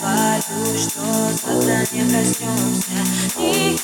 боюсь, что завтра не проснемся Никаких